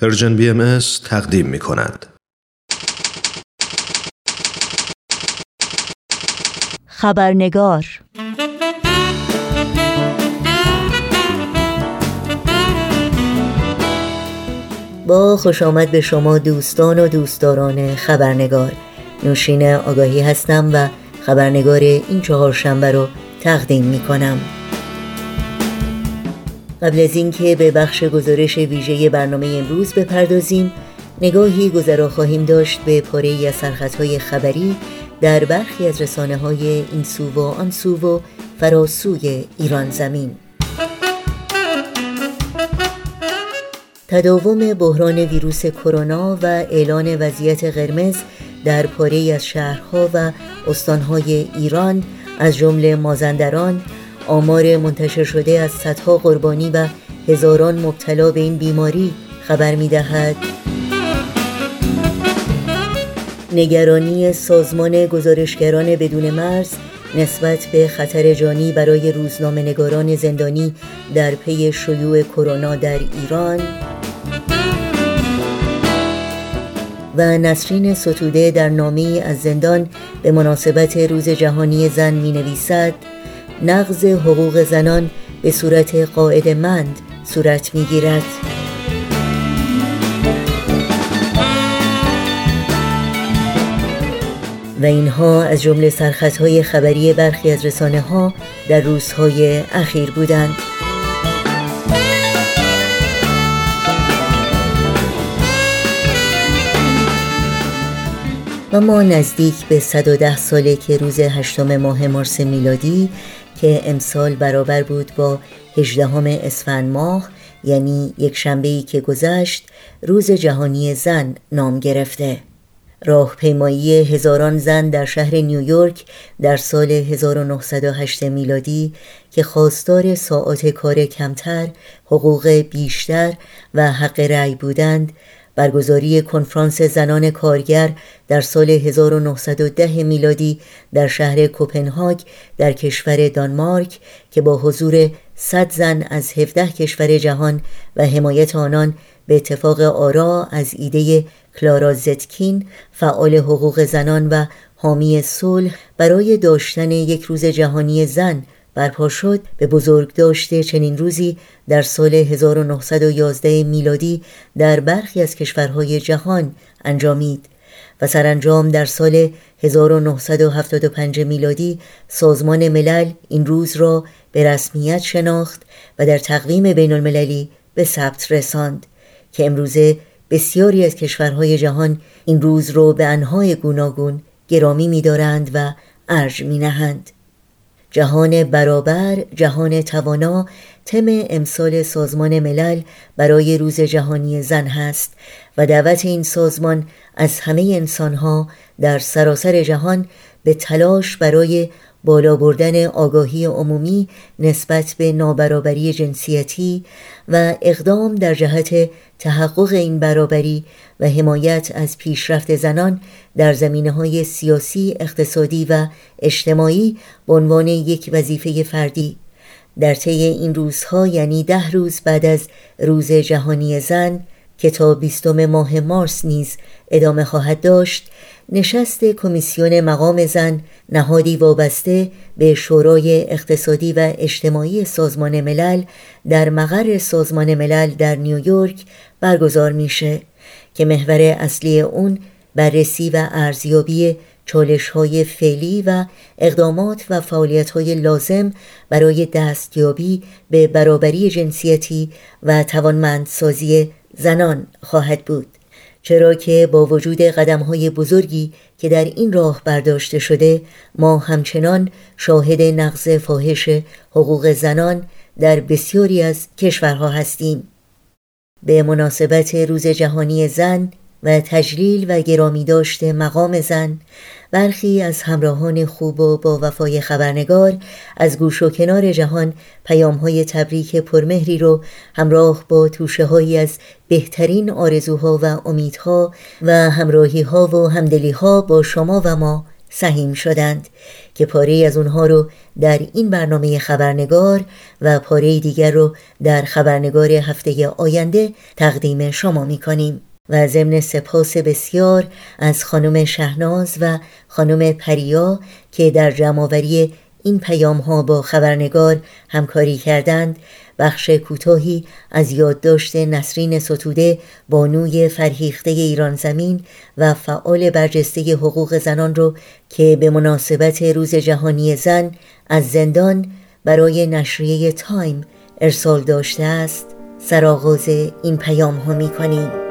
پرژن بی ام تقدیم می کند. خبرنگار. با خوش آمد به شما دوستان و دوستداران خبرنگار. نوشین آگاهی هستم و خبرنگار این چهار شنبه رو تقدیم می کنم. قبل از اینکه به بخش گزارش ویژه برنامه امروز بپردازیم نگاهی گذرا خواهیم داشت به پاره از سرخطهای خبری در برخی از رسانه های این سو و آن سو و فراسوی ایران زمین. تداوم بحران ویروس کرونا و اعلان وضعیت قرمز در پاره از شهرها و استانهای ایران از جمله مازندران آمار منتشر شده از صدها قربانی و هزاران مبتلا به این بیماری خبر می دهد. نگرانی سازمان گزارشگران بدون مرز نسبت به خطر جانی برای روزنامه نگاران زندانی در پی شیوع کرونا در ایران و نسرین ستوده در نامی از زندان به مناسبت روز جهانی زن می نویسد نقض حقوق زنان به صورت قاعد مند صورت می گیرد. و اینها از جمله سرخطهای خبری برخی از رسانه ها در روزهای اخیر بودند. و ما نزدیک به 110 ساله که روز هشتم ماه مارس میلادی که امسال برابر بود با 18 اسفند ماه یعنی یک شنبه که گذشت روز جهانی زن نام گرفته. راهپیمایی هزاران زن در شهر نیویورک در سال 1908 میلادی که خواستار ساعات کار کمتر، حقوق بیشتر و حق رأی بودند برگزاری کنفرانس زنان کارگر در سال 1910 میلادی در شهر کوپنهاگ در کشور دانمارک که با حضور 100 زن از 17 کشور جهان و حمایت آنان به اتفاق آرا از ایده کلارا زتکین فعال حقوق زنان و حامی صلح برای داشتن یک روز جهانی زن برپا شد به بزرگ داشته چنین روزی در سال 1911 میلادی در برخی از کشورهای جهان انجامید و سرانجام در سال 1975 میلادی سازمان ملل این روز را به رسمیت شناخت و در تقویم بین المللی به ثبت رساند که امروزه بسیاری از کشورهای جهان این روز را به انهای گوناگون گرامی می‌دارند و ارج می‌نهند. جهان برابر، جهان توانا تم امسال سازمان ملل برای روز جهانی زن هست و دعوت این سازمان از همه انسانها در سراسر جهان به تلاش برای بالا بردن آگاهی عمومی نسبت به نابرابری جنسیتی و اقدام در جهت تحقق این برابری و حمایت از پیشرفت زنان در زمینه های سیاسی، اقتصادی و اجتماعی به عنوان یک وظیفه فردی. در طی این روزها یعنی ده روز بعد از روز جهانی زن که تا بیستم ماه مارس نیز ادامه خواهد داشت نشست کمیسیون مقام زن نهادی وابسته به شورای اقتصادی و اجتماعی سازمان ملل در مقر سازمان ملل در نیویورک برگزار میشه. که محور اصلی اون بررسی و ارزیابی چالش های فعلی و اقدامات و فعالیت های لازم برای دستیابی به برابری جنسیتی و توانمندسازی زنان خواهد بود. چرا که با وجود قدم های بزرگی که در این راه برداشته شده ما همچنان شاهد نقض فاحش حقوق زنان در بسیاری از کشورها هستیم. به مناسبت روز جهانی زن و تجلیل و گرامی داشته مقام زن برخی از همراهان خوب و با وفای خبرنگار از گوش و کنار جهان پیام های تبریک پرمهری رو همراه با توشه هایی از بهترین آرزوها و امیدها و همراهی ها و همدلی ها با شما و ما سهیم شدند که پاره از اونها رو در این برنامه خبرنگار و پاره دیگر رو در خبرنگار هفته آینده تقدیم شما می کنیم و ضمن سپاس بسیار از خانم شهناز و خانم پریا که در جمعآوری این پیام ها با خبرنگار همکاری کردند بخش کوتاهی از یادداشت نسرین ستوده بانوی فرهیخته ایران زمین و فعال برجسته حقوق زنان رو که به مناسبت روز جهانی زن از زندان برای نشریه تایم ارسال داشته است سرآغاز این پیام ها می کنیم.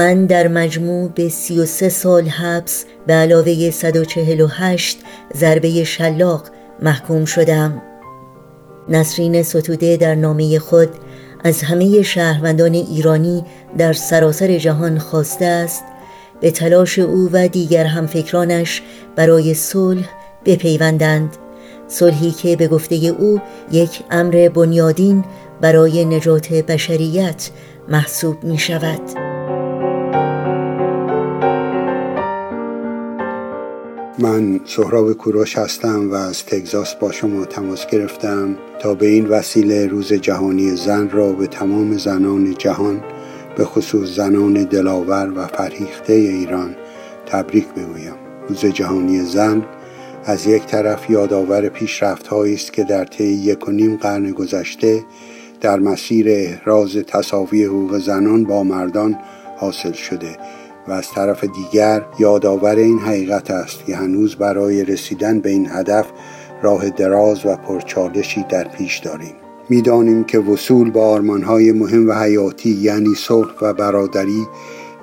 من در مجموع به 33 سال حبس به علاوه 148 ضربه شلاق محکوم شدم. نسرین ستوده در نامه خود از همه شهروندان ایرانی در سراسر جهان خواسته است. به تلاش او و دیگر همفکرانش برای صلح بپیوندند. صلحی که به گفته او یک امر بنیادین برای نجات بشریت محسوب می شود. من سهراب کوروش هستم و از تگزاس با شما تماس گرفتم تا به این وسیله روز جهانی زن را به تمام زنان جهان به خصوص زنان دلاور و فرهیخته ایران تبریک بگویم. روز جهانی زن از یک طرف یادآور پیشرفت است که در طی یک و نیم قرن گذشته در مسیر احراز تصاوی حقوق زنان با مردان حاصل شده. و از طرف دیگر یادآور این حقیقت است که هنوز برای رسیدن به این هدف راه دراز و پرچالشی در پیش داریم. می‌دانیم که وصول به آرمانهای مهم و حیاتی یعنی صلح و برادری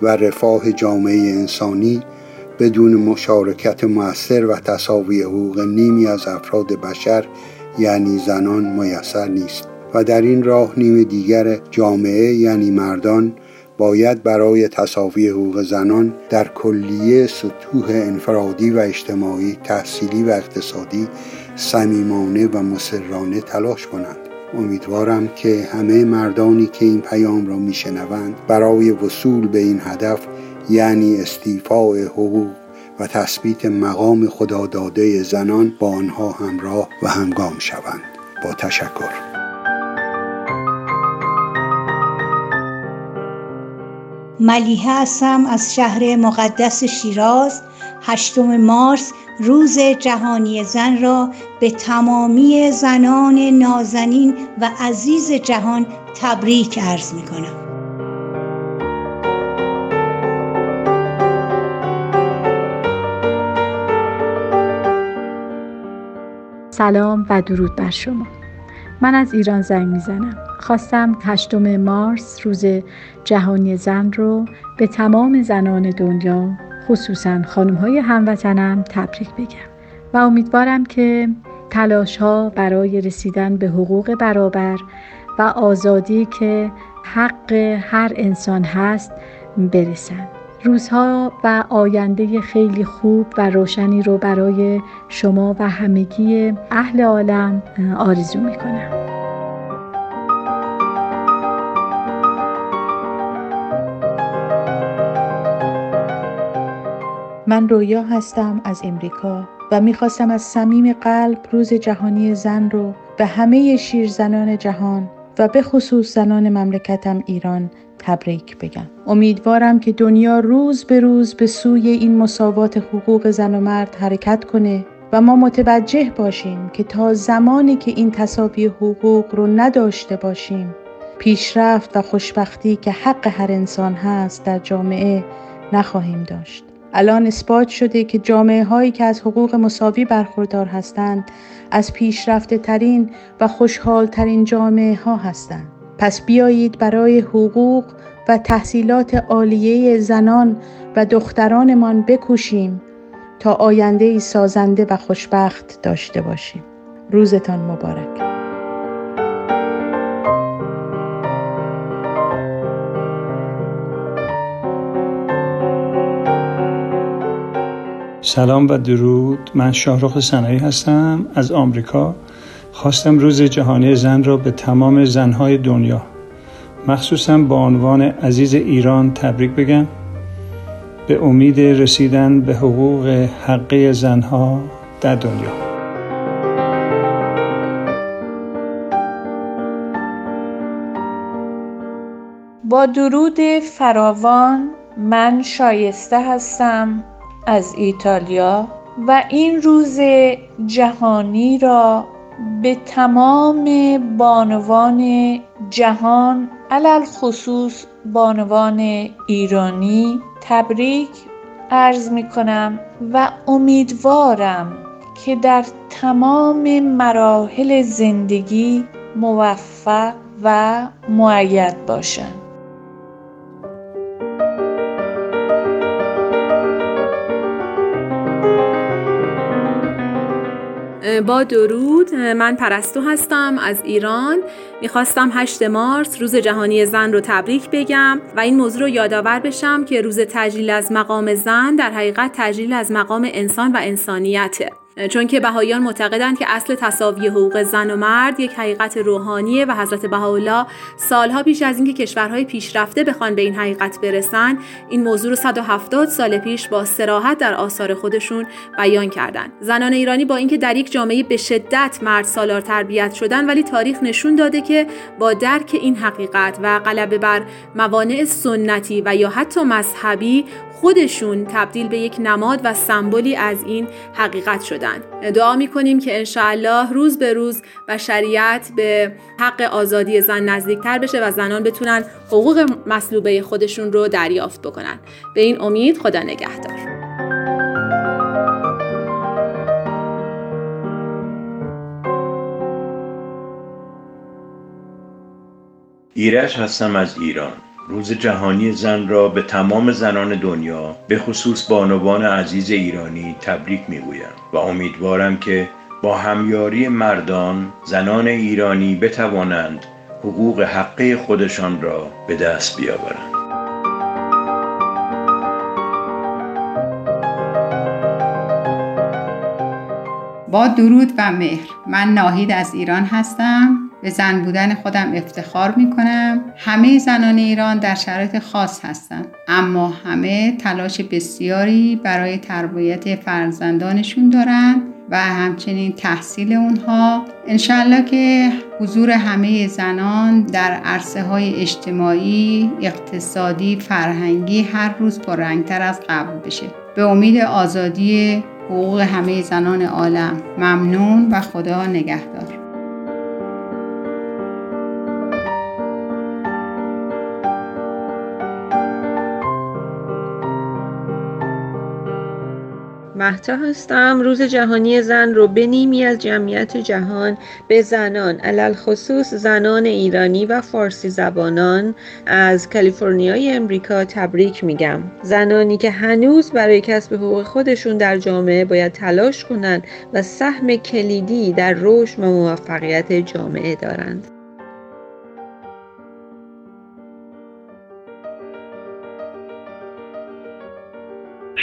و رفاه جامعه انسانی بدون مشارکت موثر و تصاوی حقوق نیمی از افراد بشر یعنی زنان میسر نیست. و در این راه نیم دیگر جامعه یعنی مردان باید برای تصاوی حقوق زنان در کلیه سطوح انفرادی و اجتماعی تحصیلی و اقتصادی صمیمانه و مسررانه تلاش کنند. امیدوارم که همه مردانی که این پیام را میشنوند برای وصول به این هدف یعنی استیفاع حقوق و تثبیت مقام خداداده زنان با آنها همراه و همگام شوند. با تشکر. ملیحه هستم از شهر مقدس شیراز. هشتم مارس روز جهانی زن را به تمامی زنان نازنین و عزیز جهان تبریک عرض می کنم سلام و درود بر شما. من از ایران زنگ می‌زنم. خواستم هشتم مارس روز جهانی زن رو به تمام زنان دنیا خصوصا خانم های هموطنم تبریک بگم و امیدوارم که تلاش ها برای رسیدن به حقوق برابر و آزادی که حق هر انسان هست برسن. روزها و آینده خیلی خوب و روشنی رو برای شما و همگی اهل عالم آرزو می من رویا هستم از امریکا و می‌خواستم از صمیم قلب روز جهانی زن رو به همه شیرزنان جهان و به خصوص زنان مملکتم ایران تبریک بگم. امیدوارم که دنیا روز به روز به سوی این مساوات حقوق زن و مرد حرکت کنه و ما متوجه باشیم که تا زمانی که این تصاوی حقوق رو نداشته باشیم پیشرفت و خوشبختی که حق هر انسان هست در جامعه نخواهیم داشت. الان اثبات شده که جامعه هایی که از حقوق مساوی برخوردار هستند از پیشرفته ترین و خوشحال ترین جامعه ها هستند. پس بیایید برای حقوق و تحصیلات عالیه زنان و دخترانمان بکوشیم تا آینده سازنده و خوشبخت داشته باشیم. روزتان مبارک. سلام و درود. من شاهرخ سنایی هستم. از آمریکا. خواستم روز جهانی زن را به تمام زنهای دنیا مخصوصا با عنوان عزیز ایران تبریک بگم. به امید رسیدن به حقوق حقی زنها در دنیا. با درود فراوان من شایسته هستم. از ایتالیا و این روز جهانی را به تمام بانوان جهان علل خصوص بانوان ایرانی تبریک عرض می کنم و امیدوارم که در تمام مراحل زندگی موفق و معید باشند. با درود من پرستو هستم از ایران. می‌خواستم 8 مارس روز جهانی زن رو تبریک بگم و این موضوع رو یادآور بشم که روز تجلیل از مقام زن در حقیقت تجلیل از مقام انسان و انسانیته. چون که بهاییان معتقدند که اصل تصاوی حقوق زن و مرد یک حقیقت روحانیه و حضرت بهاءالله سالها پیش از اینکه کشورهای پیشرفته بخوان به این حقیقت برسن این موضوع رو 170 سال پیش با سراحت در آثار خودشون بیان کردند. زنان ایرانی با اینکه در یک جامعه به شدت مرد سالار تربیت شدن ولی تاریخ نشون داده که با درک این حقیقت و غلبه بر موانع سنتی و یا حتی مذهبی خودشون تبدیل به یک نماد و سمبولی از این حقیقت شدن. دعا می‌کنیم که انشاءالله روز به روز بشریت به حق آزادی زن نزدیکتر بشه و زنان بتونن حقوق مصلوبه خودشون رو دریافت بکنن. به این امید خدا نگهدار. ایرج هستم از ایران. روز جهانی زن را به تمام زنان دنیا به خصوص بانوان عزیز ایرانی تبریک می‌گویم و امیدوارم که با همیاری مردان زنان ایرانی بتوانند حقوق حقه خودشان را به دست بیاورند. با درود و مهر. من ناهید از ایران هستم. به زن بودن خودم افتخار می کنم همه زنان ایران در شرایط خاص هستند اما همه تلاش بسیاری برای تربیت فرزندانشون دارند و همچنین تحصیل اونها. انشالله که حضور همه زنان در عرصه های اجتماعی، اقتصادی، فرهنگی هر روز پررنگتر از قبل بشه. به امید آزادی حقوق همه زنان عالم ممنون و خدا نگهدار. محتا هستم. روز جهانی زن رو به نیمی از جمعیت جهان به زنان علل خصوص زنان ایرانی و فارسی زبانان از کالیفرنیای امریکا تبریک میگم. زنانی که هنوز برای کسب حقوق خودشون در جامعه باید تلاش کنند و سهم کلیدی در رشد و موفقیت جامعه دارند.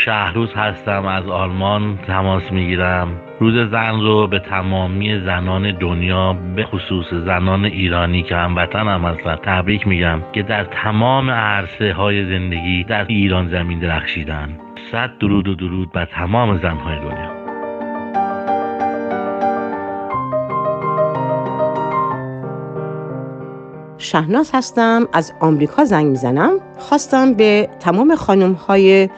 شهروز هستم از آلمان تماس می‌گیرم. روز زن رو به تمامی زنان دنیا به خصوص زنان ایرانی که هموطن هم هستن تبریک میگم که در تمام عرصه های زندگی در ایران زمین درخشیدن. صد درود و درود بر تمام زنهای دنیا. شهناز هستم از آمریکا زنگ می‌زنم. خواستم به تمام خانم های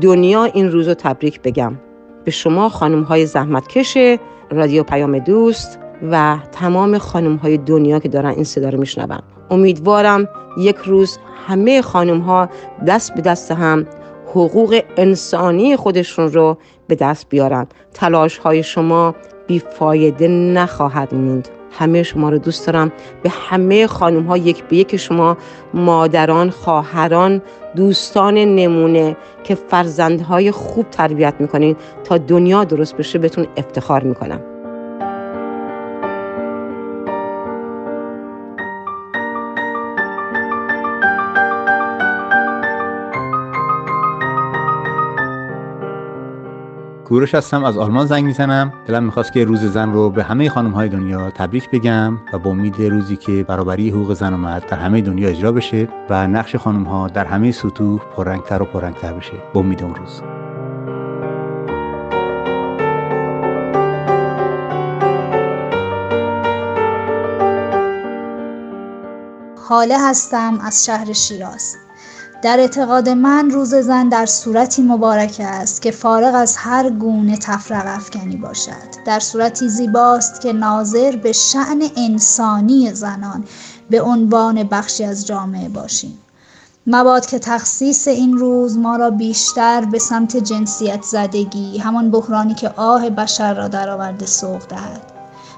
دنیا این روز رو تبریک بگم. به شما خانم های زحمتکش رادیو پیام دوست و تمام خانم های دنیا که دارن این صدا رو میشنون. امیدوارم یک روز همه خانم ها دست به دست هم حقوق انسانی خودشون رو به دست بیارن. تلاش های شما بیفایده نخواهد موند. همه شما رو دوست دارم. به همه خانم ها یک به یک شما مادران خواهران دوستان نمونه که فرزندهای خوب تربیت می‌کنین تا دنیا درست بشه بهتون افتخار می‌کنم. کوروش هستم از آلمان زنگ می‌زنم. دلم می‌خواست که روز زن رو به همه خانم های دنیا تبریک بگم و با امید روزی که برابری حقوق زن و مرد در همه دنیا اجرا بشه و نقش خانم ها در همه سطوح پررنگتر و پررنگتر بشه. با امید اون روز. حاله هستم از شهر شیراز. در اعتقاد من روز زن در صورتی مبارک است که فارغ از هر گونه تفرق افکنی باشد. در صورتی زیباست که ناظر به شعن انسانی زنان به عنوان بخشی از جامعه باشیم. مباد که تخصیص این روز ما را بیشتر به سمت جنسیت زدگی همان بحرانی که آه بشر را درآورده سوق دهد.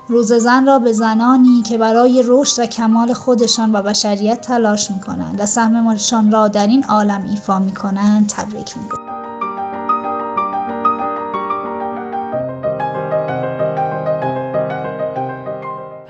روز زن را به زنانی که برای رشد و کمال خودشان و بشریت تلاش می کنند و سهمشان را در این عالم ایفا می کنند تبریک می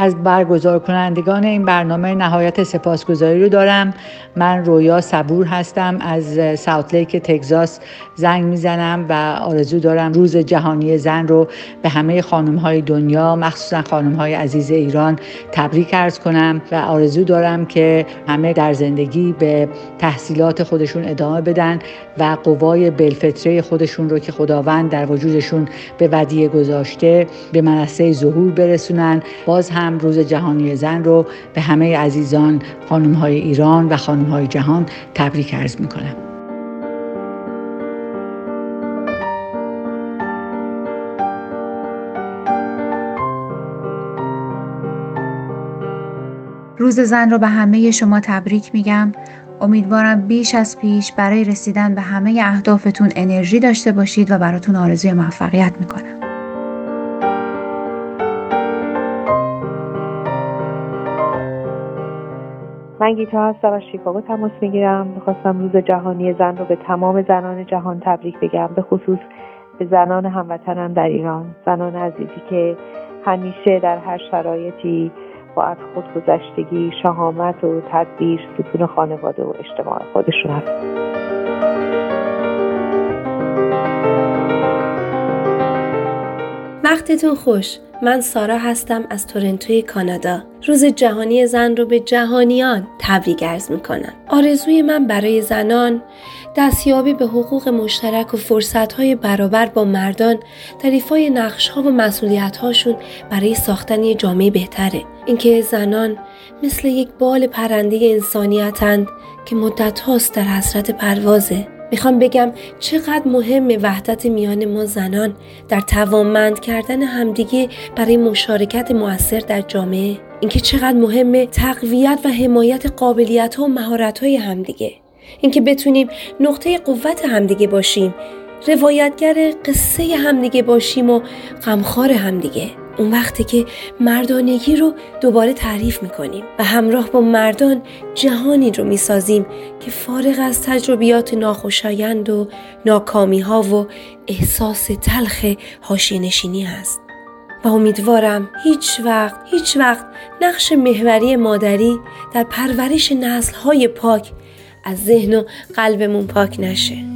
از برگزار کنندگان این برنامه نهایت سپاسگزاری رو دارم. من رویا صبور هستم از ساوت لیک تگزاس زنگ می‌زنم و آرزو دارم روز جهانی زن رو به همه خانم های دنیا مخصوصا خانم های عزیز ایران تبریک ارز کنم و آرزو دارم که همه در زندگی به تحصیلات خودشون ادامه بدن و قوای بلفطره خودشون رو که خداوند در وجودشون به ودیه گذاشته به منصه ظهور برسونن. باز هم روز جهانی زن رو به همه عزیزان خانم های ایران و خانم های جهان تبریک عرض می کنم. روز زن رو به همه شما تبریک میگم امیدوارم بیش از پیش برای رسیدن به همه اهدافتون انرژی داشته باشید و براتون آرزوی موفقیت می‌کنم من گیتا هستم از شیکاگو تماس می‌گیرم. می‌خواستم روز جهانی زن رو به تمام زنان جهان تبریک بگم به خصوص به زنان هموطنم در ایران. زنان عزیزی که همیشه در هر شرایطی با از خودگذشتگی شهامت و تدبیر ستون خانواده و اجتماع خودشون هست وقتتون خوش. من سارا هستم از تورنتوی کانادا. روز جهانی زن رو به جهانیان تبریک ارز می‌کنم. آرزوی من برای زنان دستیابی به حقوق مشترک و فرصتهای برابر با مردان در ایفای نقشها و مسئولیتهاشون برای ساختن یه جامعه بهتره. اینکه زنان مثل یک بال پرنده انسانیتند که مدت هاست در حسرت پروازه. می‌خوام بگم چقدر مهم وحدت میان ما زنان در توانمند کردن همدیگه برای مشارکت موثر در جامعه. اینکه چقدر مهمه تقویت و حمایت قابلیت ها و مهارت های همدیگه. اینکه بتونیم نقطه قوت همدیگه باشیم روایتگر قصه همدیگه باشیم و غمخوار همدیگه. اون وقتی که مردانگی رو دوباره تعریف می‌کنیم و همراه با مردان جهانی رو می‌سازیم که فارغ از تجربیات ناخوشایند و ناکامی ها و احساس تلخ هاشی نشینی هست. و امیدوارم هیچ وقت هیچ وقت نقش محوری مادری در پرورش نسل های پاک از ذهن و قلبمون پاک نشه.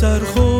بودن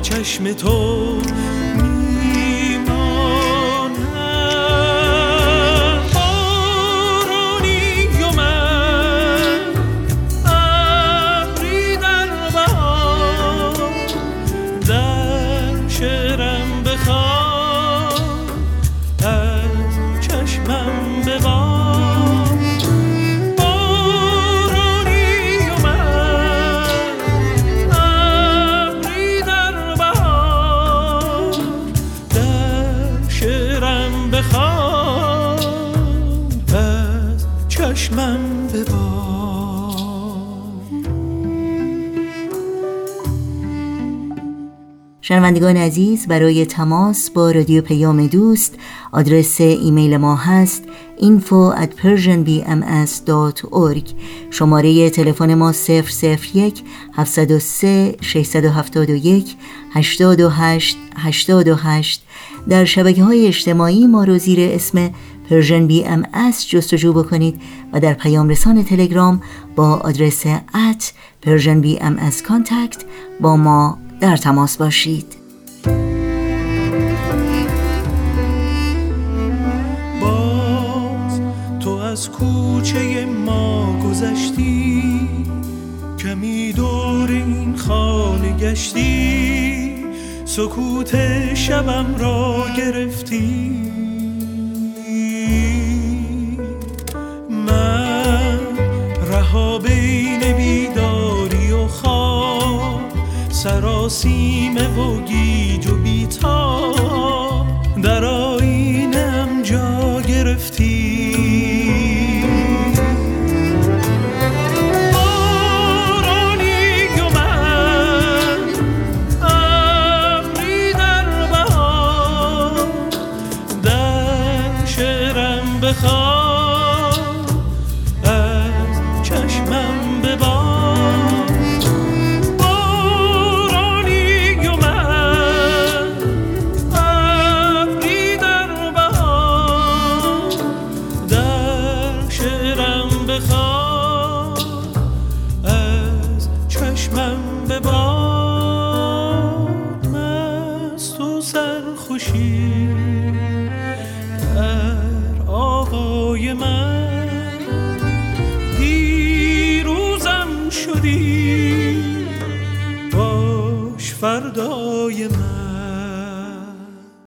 چشم تو شنوندگان عزیز برای تماس با رادیو پیام دوست آدرس ایمیل ما هست info at persianbms.org شماره تلفن ما 001 703 671 828 828 در شبکه های اجتماعی ما رو زیر اسم PersianBMS جستجو بکنید و در پیام رسان تلگرام با آدرس at PersianBMS با ما در تماس باشید. باز تو از کوچه ما گذشتی کمی دور این خانه گشتی. سکوت شبم را گرفتی. سراسیمه و گیج و بیتا در آینم جا گرفتی. فردای